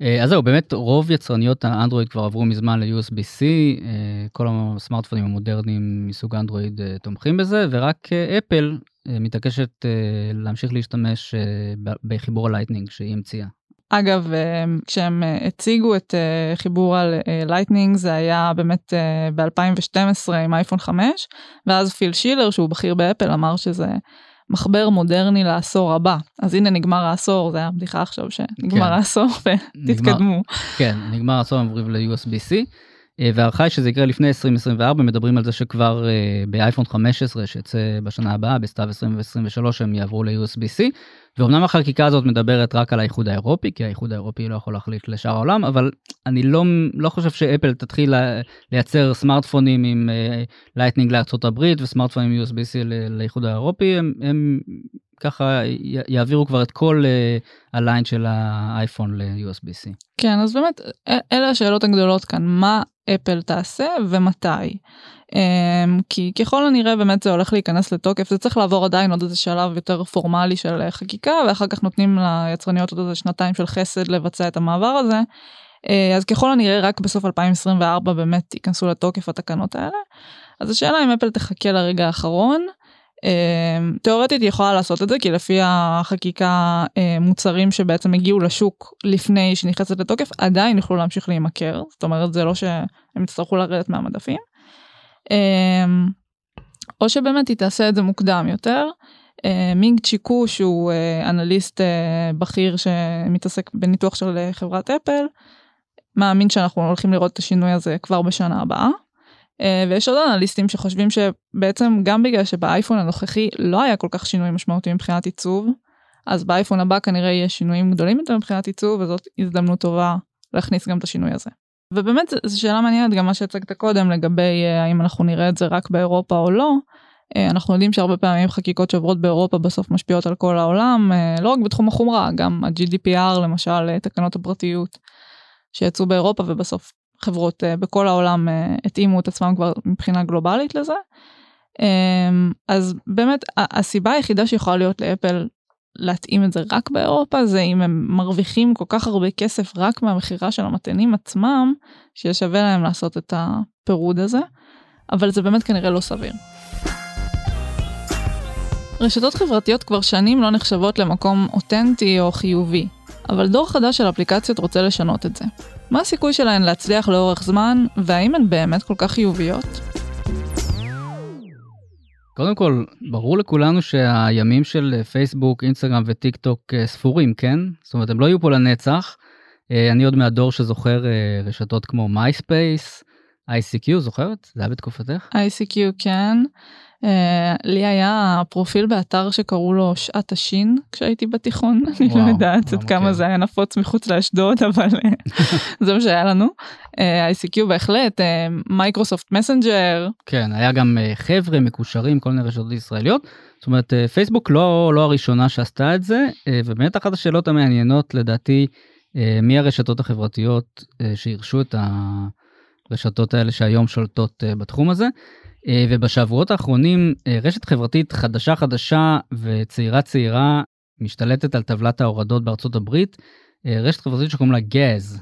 אה, אז זהו באמת רוב יצרניות האנדרואיד כבר עברו מזמן ל-USB-C כל הסמארטפונים המודרניים מסוג אנדרואיד תומכים בזה ורק אפל מתעקשת להמשיך להשתמש בחיבור הלייטנינג שהיא המציאה. אגב, אה, כשהם אה, הציגו את אה, חיבור הלייטנינג זה היה באמת ב-2012 עם אייפון 5, ואז פיל שילר שהוא בכיר באפל אמר שזה מחבר מודרני לעשור הבא. אז הנה נגמר העשור, זה היה בדיחה עכשיו שנגמר כן. העשור ותתקדמו. כן, נגמר העשור הם עוברים ל-USB-C. וההערכה היא שזה יקרה לפני 2024 מדברים על זה שכבר באייפון 15 שיצא בשנה הבאה בסתיו 2023 הם יעברו ל-USB-C ואומנם החקיקה הזאת מדברת רק על האיחוד האירופי כי האיחוד האירופי לא יכול להחליט לשאר העולם אבל אני לא לא חושב שאפל תתחיל לייצר סמארטפונים עם לייטנינג לארצות הברית וסמארטפונים USB-C לאיחוד האירופי הם, הם ככה יעבירו כבר את כל הליין של האייפון ל-USB-C. כן אז באמת אלה השאלות הגדולות כאן מה אפל תעשה ומתי. Um, כי ככל הנראה באמת זה הולך להיכנס לתוקף זה צריך לעבור עדיין עוד איזה שלב יותר פורמלי של אה, חקיקה ואחר כך נותנים ליצרניות עוד איזה שנתיים של חסד לבצע את המעבר הזה. Uh, אז ככל הנראה רק בסוף 2024 באמת ייכנסו לתוקף התקנות האלה. אז השאלה אם אפל תחכה לרגע האחרון. Uh, תאורטית היא יכולה לעשות את זה כי לפי החקיקה uh, מוצרים שבעצם הגיעו לשוק לפני שנכנסת לתוקף עדיין יוכלו להמשיך להימכר זאת אומרת זה לא שהם יצטרכו לרדת מהמדפים. אמ, או שבאמת היא תעשה את זה מוקדם יותר. אה, מינג צ'יקו שהוא אה, אנליסט אה, בכיר שמתעסק בניתוח של חברת אפל מאמין שאנחנו הולכים לראות את השינוי הזה כבר בשנה הבאה. ויש עוד אנליסטים שחושבים שבעצם גם בגלל שבאייפון הנוכחי לא היה כל כך שינוי משמעותי מבחינת עיצוב אז באייפון הבא כנראה יהיה שינויים גדולים יותר מבחינת עיצוב וזאת הזדמנות טובה להכניס גם את השינוי הזה. ובאמת זו שאלה מעניינת גם מה שהצגת קודם לגבי אה, האם אנחנו נראה את זה רק באירופה או לא. אה, אנחנו יודעים שהרבה פעמים חקיקות שעוברות באירופה בסוף משפיעות על כל העולם אה, לא רק בתחום החומרה גם ה-GDPR למשל תקנות הפרטיות שיצאו באירופה ובסוף חברות בכל העולם התאימו את עצמם כבר מבחינה גלובלית לזה. אז באמת הסיבה היחידה שיכולה להיות לאפל להתאים את זה רק באירופה זה אם הם מרוויחים כל כך הרבה כסף רק מהמכירה של המתנים עצמם ששווה להם לעשות את הפירוד הזה אבל זה באמת כנראה לא סביר. רשתות חברתיות כבר שנים לא נחשבות למקום אותנטי או חיובי אבל דור חדש של אפליקציות רוצה לשנות את זה. מה הסיכוי שלהן להצליח לאורך זמן והאם הן באמת כל כך חיוביות? קודם כל, ברור לכולנו שהימים של פייסבוק, אינסטגרם וטיק טוק אה, ספורים, כן? זאת אומרת, הם לא יהיו פה לנצח. אה, אני עוד מהדור שזוכר אה, רשתות כמו מייספייס, ICQ, זוכרת? זה היה בתקופתך? ICQ כן. Uh, לי היה פרופיל באתר שקראו לו שעת השין כשהייתי בתיכון, אני לא יודעת עד כמה זה היה נפוץ מחוץ לאשדוד, אבל אה, זה מה שהיה לנו. Uh, ICQ בהחלט, מייקרוסופט מסנג'ר. כן, היה גם חבר'ה מקושרים, כל מיני רשתות ישראליות. זאת אומרת, פייסבוק לא, לא הראשונה שעשתה את זה, ובאמת אחת השאלות המעניינות לדעתי, מי הרשתות החברתיות שיירשו את הרשתות האלה שהיום שולטות בתחום הזה. אה, ובשבועות האחרונים אה, רשת חברתית חדשה חדשה וצעירה צעירה משתלטת על טבלת ההורדות בארצות הברית, אה, רשת חברתית שקוראים לה גז.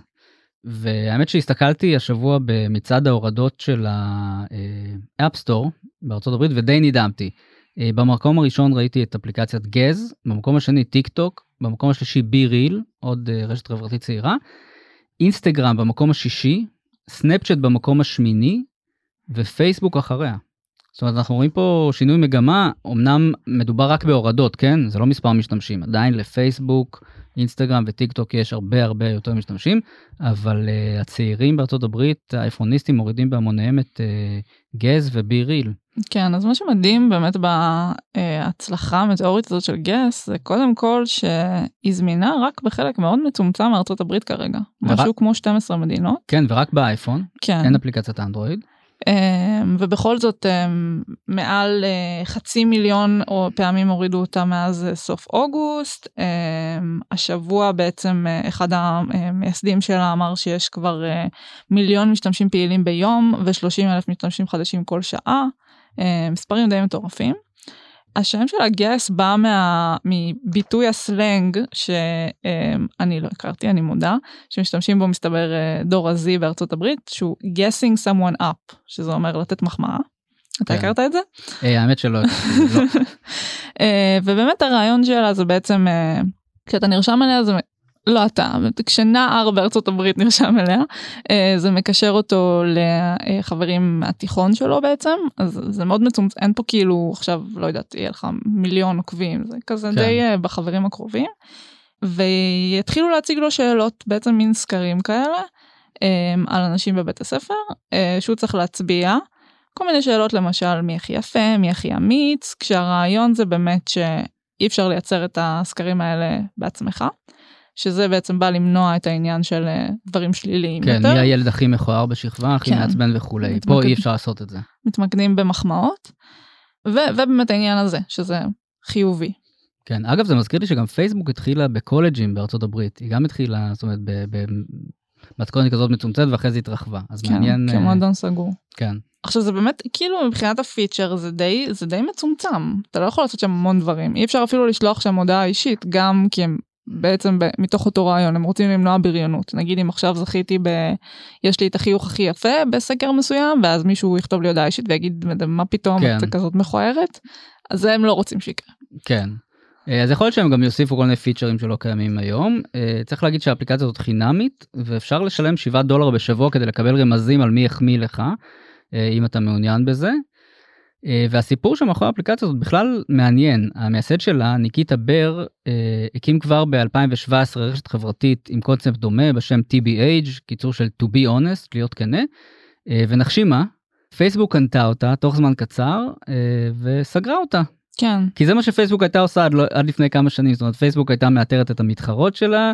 והאמת שהסתכלתי השבוע במצעד ההורדות של ה App Store בארצות הברית ודי נדהמתי. במקום הראשון ראיתי את אפליקציית גז, במקום השני טיק טוק, במקום השלישי BeReal, עוד רשת חברתית צעירה, אינסטגרם במקום השישי, סנאפצ'אט במקום השמיני, ופייסבוק אחריה. זאת אומרת אנחנו רואים פה שינוי מגמה אמנם מדובר רק בהורדות כן זה לא מספר משתמשים עדיין לפייסבוק אינסטגרם וטיק טוק יש הרבה הרבה יותר משתמשים אבל uh, הצעירים בארצות הברית האייפוניסטים מורידים בהמוניהם את uh, גז ובי ריל. כן אז מה שמדהים באמת בהצלחה המטאורית הזאת של גס זה קודם כל שהיא זמינה רק בחלק מאוד מצומצם מארצות הברית כרגע ורק... משהו כמו 12 מדינות כן ורק באייפון כן אין אפליקציית אנדרואיד. אמ, ובכל זאת אמ, מעל אה, חצי מיליון פעמים הורידו אותה מאז אה, סוף אוגוסט. אמ, השבוע בעצם אה, אחד המייסדים שלה אמר שיש כבר מיליון משתמשים פעילים ביום ו-30 אלף משתמשים חדשים כל שעה. מספרים די מטורפים. השם של הגס בא מה, מביטוי הסלנג שאני לא הכרתי, אני מודה, שמשתמשים בו מסתבר אה, דור ה-Z בארצות הברית, שהוא guessing someone up, שזה אומר לתת מחמאה. אתה כן. הכרת את זה? אה, האמת שלא. לא. אה, ובאמת הרעיון שלה זה בעצם, כשאתה נרשם אליה זה לא אתה, כשנער בארצות הברית נרשם אליה, אה, זה מקשר אותו לחברים מהתיכון שלו בעצם, אז זה מאוד מצומצם, אין פה כאילו עכשיו, לא יודעת, יהיה לך מיליון עוקבים, זה כזה כן. די אה, בחברים הקרובים. ויתחילו להציג לו שאלות, בעצם מין סקרים כאלה, אה, על אנשים בבית הספר, שהוא צריך להצביע. כל מיני שאלות למשל מי הכי יפה, מי הכי אמיץ, כשהרעיון זה באמת שאי אפשר לייצר את הסקרים האלה בעצמך. שזה בעצם בא למנוע את העניין של אה, דברים שליליים כן, יותר. כן, מי הילד הכי מכוער בשכבה, הכי כן. מעצבן וכולי. מתמקד... פה אי אפשר לעשות את זה. מתמקדים במחמאות, ו- ובאמת העניין הזה, שזה חיובי. כן, אגב זה מזכיר לי שגם פייסבוק התחילה בקולג'ים בארצות הברית, היא גם התחילה, זאת אומרת, במתכונת כזאת מצומצמת ואחרי זה התרחבה, אז כן, מעניין... כן, כמועדון סגור. כן. עכשיו זה באמת כאילו מבחינת הפיצ'ר זה די זה די מצומצם אתה לא יכול לעשות שם המון דברים אי אפשר אפילו לשלוח שם הודעה אישית גם כי הם בעצם ב, מתוך אותו רעיון הם רוצים למנוע בריונות נגיד אם עכשיו זכיתי ב... יש לי את החיוך הכי יפה בסקר מסוים ואז מישהו יכתוב לי הודעה אישית ויגיד מה פתאום כן. את כזאת מכוערת אז הם לא רוצים שיקרה. כן. אה, אז יכול להיות שהם גם יוסיפו כל מיני פיצ'רים שלא קיימים היום. אה, צריך להגיד שהאפליקציה הזאת חינמית ואפשר לשלם 7 דולר בשבוע כדי לקבל רמזים על מי החמיא לך אה, אם אתה מעוניין בזה. אה, והסיפור שמאחורי האפליקציה הזאת בכלל מעניין המייסד שלה ניקיטה בר אה, הקים כבר ב2017 רשת חברתית עם קונספט דומה בשם TBH קיצור של to be honest להיות כנה אה, ונחשי מה פייסבוק קנתה אותה תוך זמן קצר וסגרה אותה. כן. כי זה מה שפייסבוק הייתה עושה עד, לא, עד לפני כמה שנים זאת אומרת פייסבוק הייתה מאתרת את המתחרות שלה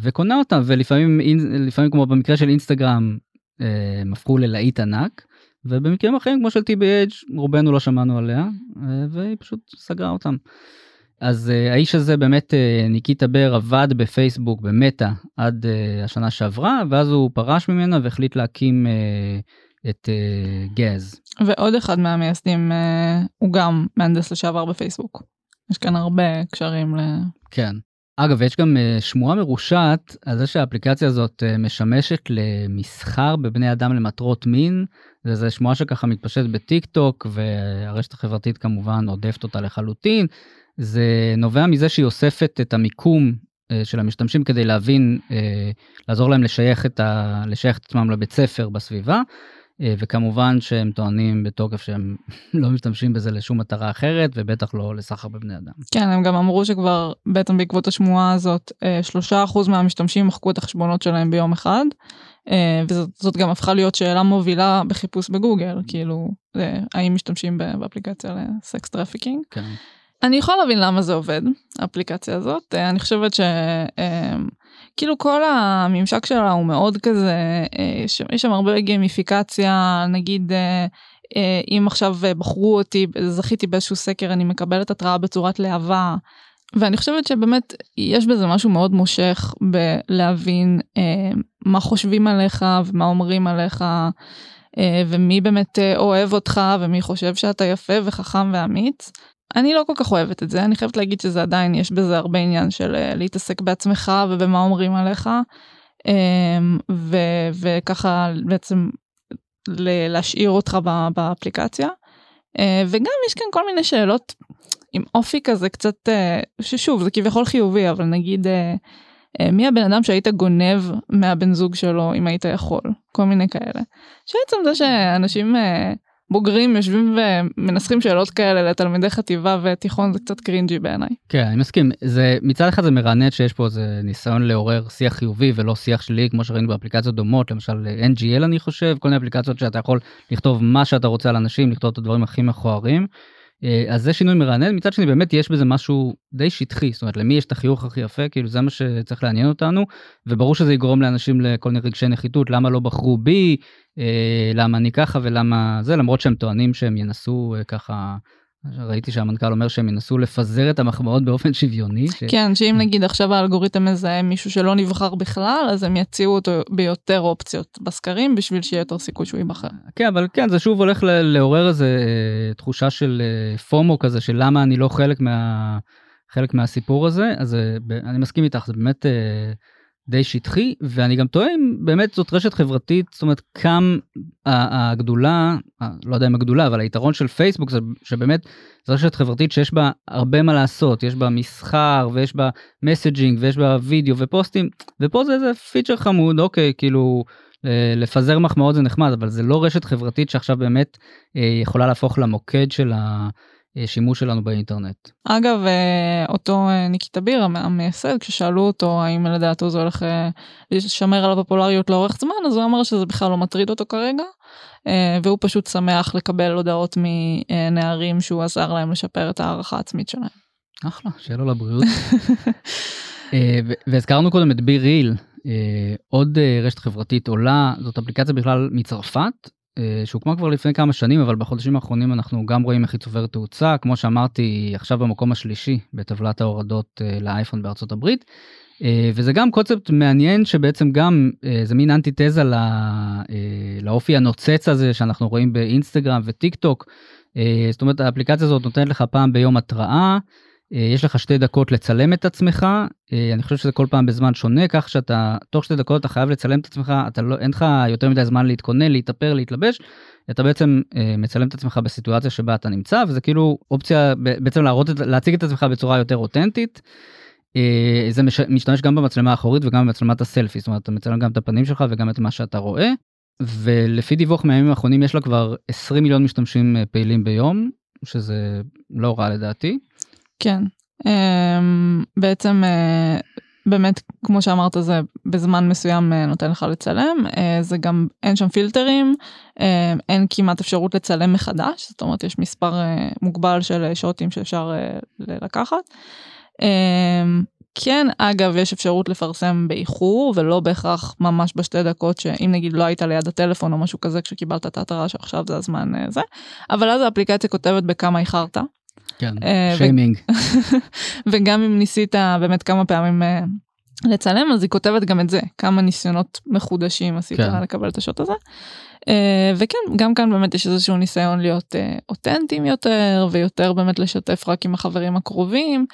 וקונה אותה ולפעמים לפעמים כמו במקרה של אינסטגרם הם הפכו ללהיט ענק. ובמקרים אחרים כמו של TBH רובנו לא שמענו עליה אה, והיא פשוט סגרה אותם. אז uh, האיש הזה באמת uh, ניקיטה בר עבד בפייסבוק במטא עד uh, השנה שעברה ואז הוא פרש ממנה והחליט להקים uh, את uh, גז. ועוד אחד מהמייסדים uh, הוא גם מהנדס לשעבר בפייסבוק. יש כאן הרבה קשרים ל... כן. אגב, יש גם uh, שמועה מרושעת על זה שהאפליקציה הזאת uh, משמשת למסחר בבני אדם למטרות מין. זה שמועה שככה מתפשט בטיק טוק והרשת החברתית כמובן עודפת אותה לחלוטין. זה נובע מזה שהיא אוספת את המיקום uh, של המשתמשים כדי להבין, לעזור להם לשייך את, ה, לשייך את עצמם לבית ספר בסביבה. אה, וכמובן שהם טוענים בתוקף שהם לא משתמשים בזה לשום מטרה אחרת ובטח לא לסחר בבני אדם. כן הם גם אמרו שכבר בעצם בעקבות השמועה הזאת אה, שלושה אחוז מהמשתמשים מחקו את החשבונות שלהם ביום אחד אה, וזאת גם הפכה להיות שאלה מובילה בחיפוש בגוגל, כאילו, האם משתמשים באפליקציה ל sex trafficking. כן. אני יכולה להבין למה זה עובד, האפליקציה הזאת. אה, אני חושבת שכאילו כל הממשק שלה הוא מאוד כזה, יש שם הרבה גמיפיקציה, נגיד אם עכשיו בחרו אותי, זכיתי באיזשהו סקר, אני מקבלת התראה בצורת להבה. ואני חושבת שבאמת יש בזה משהו מאוד מושך בלהבין אה, מה חושבים עליך ומה אומרים עליך אה, ומי באמת אה, אוהב אותך ומי חושב שאתה יפה וחכם ואמיץ. אני לא כל כך אוהבת את זה, אני חייבת להגיד שזה עדיין, יש בזה הרבה עניין של אה, להתעסק בעצמך ובמה אומרים עליך. אה, ו- וככה בעצם להשאיר אותך באפליקציה. אה, וגם יש כאן כל מיני שאלות עם אופי כזה קצת, אה, ששוב, זה כביכול חיובי, אבל נגיד, מי הבן אדם שהיית גונב מהבן זוג שלו אם היית יכול, כל מיני כאלה. שעצם זה שאנשים בוגרים יושבים ומנסחים שאלות כאלה לתלמידי חטיבה ותיכון זה קצת קרינג'י בעיניי. כן אני מסכים זה מצד אחד זה מרענן שיש פה איזה ניסיון לעורר שיח חיובי ולא שיח שלי כמו שראינו באפליקציות דומות למשל NGL אני חושב כל מיני אפליקציות שאתה יכול לכתוב מה שאתה רוצה על אנשים לכתוב את הדברים הכי מכוערים. אה, אז זה שינוי מרענן. מצד שני באמת יש בזה משהו די שטחי. זאת אומרת למי יש את החיוך הכי יפה? כאילו זה מה שצריך לעניין אותנו. וברור שזה יגרום לאנשים לכל מיני רגשי נחיתות. למה לא בחרו בי? אה, למה אני ככה ולמה זה? למרות שהם טוענים שהם ינסו אה, ככה ראיתי שהמנכ"ל אומר שהם ינסו לפזר את המחמאות באופן שוויוני. ש... כן, שאם נגיד עכשיו האלגוריתם מזהה מישהו שלא נבחר בכלל, אז הם יציעו אותו ביותר אופציות בסקרים בשביל שיהיה יותר סיכוי שהוא ייבחר. כן, אבל כן, זה שוב הולך לעורר איזה אה, תחושה של אה, פומו כזה, של למה אני לא חלק מה... חלק מהסיפור הזה, אז אה, אני מסכים איתך, זה באמת... די שטחי ואני גם טועה אם באמת זאת רשת חברתית זאת אומרת כמה הגדולה לא יודע אם הגדולה אבל היתרון של פייסבוק זה שבאמת זו רשת חברתית שיש בה הרבה מה לעשות יש בה מסחר ויש בה מסג'ינג ויש בה וידאו ופוסטים ופה זה איזה פיצ'ר חמוד אוקיי כאילו לפזר מחמאות זה נחמד אבל זה לא רשת חברתית שעכשיו באמת אה, יכולה להפוך למוקד של ה... שימוש שלנו באינטרנט. אגב, אה, אותו אה, ניקיטה ביר, המייסד, כששאלו אותו האם לדעתו זה הולך אה, לשמר על הפופולריות לאורך זמן, אז הוא אמר שזה בכלל לא מטריד אותו כרגע, והוא פשוט שמח לקבל הודעות מנערים שהוא עזר להם לשפר את הערכה העצמית שלהם. אחלה, שיהיה לו לבריאות. והזכרנו קודם את בי ריל, עוד רשת חברתית עולה, זאת אפליקציה בכלל מצרפת, שהוקמה כבר לפני כמה שנים אבל בחודשים האחרונים אנחנו גם רואים איך היא צוברת תאוצה כמו שאמרתי עכשיו במקום השלישי בטבלת ההורדות אה, לאייפון בארצות הברית. אה, וזה גם קונספט מעניין שבעצם גם זה מין אנטיתזה לא, לאופי הנוצץ הזה שאנחנו רואים באינסטגרם וטיק טוק. זאת אומרת האפליקציה הזאת נותנת לך פעם ביום התראה אה, יש לך שתי דקות לצלם את עצמך אה, אני חושב שזה כל פעם בזמן שונה כך שאתה תוך שתי דקות אתה חייב לצלם את עצמך אתה לא אין לך יותר מדי זמן להתכונן להתאפר להתלבש אתה בעצם אה, מצלם את עצמך בסיטואציה שבה אתה נמצא וזה כאילו אופציה בעצם להראות להציג את עצמך בצורה יותר אותנטית. זה מש, משתמש גם במצלמה האחורית וגם במצלמת הסלפי זאת אומרת אתה מצלם גם את הפנים שלך וגם את מה שאתה רואה. ולפי דיווח מהימים האחרונים יש לה כבר 20 מיליון משתמשים פעילים ביום שזה לא רע לדעתי. כן, אמ, בעצם אה, באמת כמו שאמרת זה בזמן מסוים אה, נותן לך לצלם. אה, זה גם אין שם פילטרים אין כמעט אפשרות לצלם מחדש זאת אומרת יש מספר מוגבל של שוטים שאפשר לקחת. אמ, כן אגב יש אפשרות לפרסם באיחור ולא בהכרח ממש בשתי דקות שאם נגיד לא היית ליד הטלפון או משהו כזה כשקיבלת את ההתראה שעכשיו זה הזמן זה. אבל אז האפליקציה כותבת בכמה איחרת כן, שיימינג. אה, וגם אם ניסית באמת כמה פעמים אה, לצלם אז היא כותבת גם את זה כמה ניסיונות מחודשים עשית כן. לקבל את השוט הזה. אה, וכן גם כאן באמת יש איזשהו ניסיון להיות אותנטיים יותר ויותר באמת לשתף רק עם החברים הקרובים.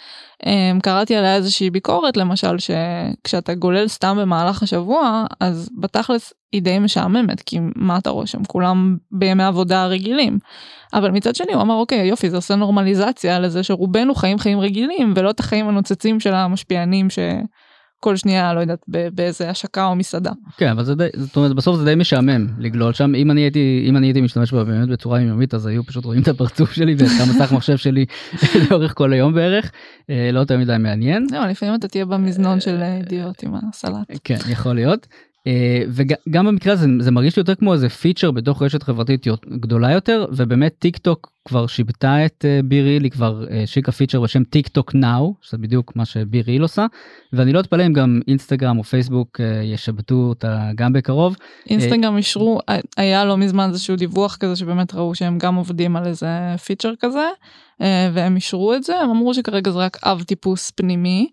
קראתי עליה איזושהי ביקורת למשל שכשאתה גולל סתם במהלך השבוע אז בתכלס היא די משעממת כי מה אתה רואה שם כולם בימי עבודה רגילים. אבל מצד שני הוא אמר אוקיי יופי זה עושה נורמליזציה לזה שרובנו חיים חיים רגילים ולא את החיים הנוצצים של המשפיענים שכל שנייה לא יודעת באיזה השקה או מסעדה. כן אבל זה די זאת אומרת בסוף זה די משעמם לגלול שם אם אני הייתי אם אני הייתי משתמש בה באמת בצורה יומיומית אז היו פשוט רואים את הפרצוף שלי ואת המסך מחשב שלי לאורך כל היום בערך לא יותר מדי מעניין. לא, לפעמים אתה תהיה במזנון של ידיעות עם הסלט. כן יכול להיות. אה, וגם במקרה הזה זה מרגיש יותר כמו איזה פיצ'ר בתוך רשת חברתית גדולה יותר ובאמת טיק טוק כבר שיבטה את BeReal היא כבר השיקה פיצ'ר בשם TikTok Now שזה בדיוק מה ש BeReal עושה ואני לא אתפלא אם גם אינסטגרם או פייסבוק ישבטו אותה גם בקרוב. אינסטגרם אישרו היה לא מזמן איזשהו דיווח כזה שבאמת ראו שהם גם עובדים על איזה פיצ'ר כזה והם אישרו את זה הם אמרו שכרגע זה רק אב טיפוס פנימי.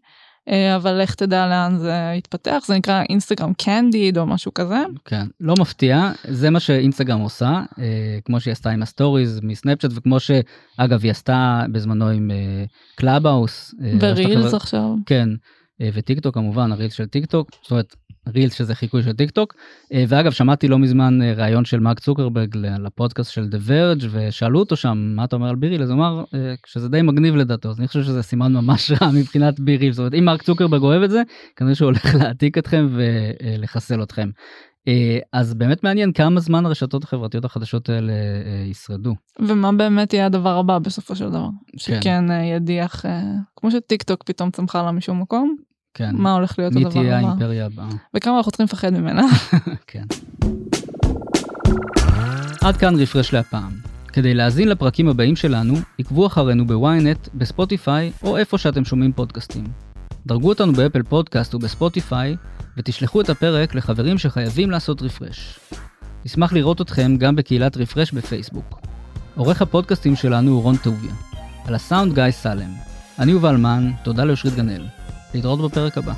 אה, אבל לך תדע לאן זה יתפתח זה נקרא Instagram Candid או משהו כזה. כן לא מפתיע זה מה שאינסטגרם עושה אה, כמו שהיא עשתה עם הסטוריז מסנאפצ'אט וכמו שאגב היא עשתה בזמנו עם קלאבהאוס. אה, ורילס עכשיו. כן וטיק טוק כמובן הרילס של טיק טוק זאת אומרת רילס שזה חיקוי של טיק טוק ואגב שמעתי לא מזמן ראיון של מרק צוקרברג לפודקאסט של The Verge ושאלו אותו שם מה אתה אומר על BeReal אז הוא אמר שזה די מגניב לדעתו אז אני חושב שזה סימן ממש רע מבחינת BeReal זאת אומרת אם מרק צוקרברג אוהב את זה כנראה שהוא הולך להעתיק אתכם ולחסל אתכם. אז באמת מעניין כמה זמן הרשתות החברתיות החדשות האלה ישרדו. ומה באמת יהיה הדבר הבא בסופו של דבר. כן. שכן ידיח כמו שטיק טוק פתאום צמחה לה משום מקום כן. מה הולך להיות הדבר הבא. מי תהיה האימפריה הבאה. וכמה אנחנו צריכים לפחד ממנה. כן. עד כאן רפרש להפעם. כדי להאזין לפרקים הבאים שלנו, עקבו אחרינו בוויינט, בספוטיפיי או איפה שאתם שומעים פודקאסטים. דרגו אותנו באפל פודקאסט ובספוטיפיי, ותשלחו את הפרק לחברים שחייבים לעשות refresh. נשמח לראות אתכם גם בקהילת רפרש בפייסבוק. עורך הפודקאסטים שלנו הוא רון טוביה. על הסאונד גיא סלם. אני יובל מן, תודה לאושרית גנאל. להתראות בפרק הבא.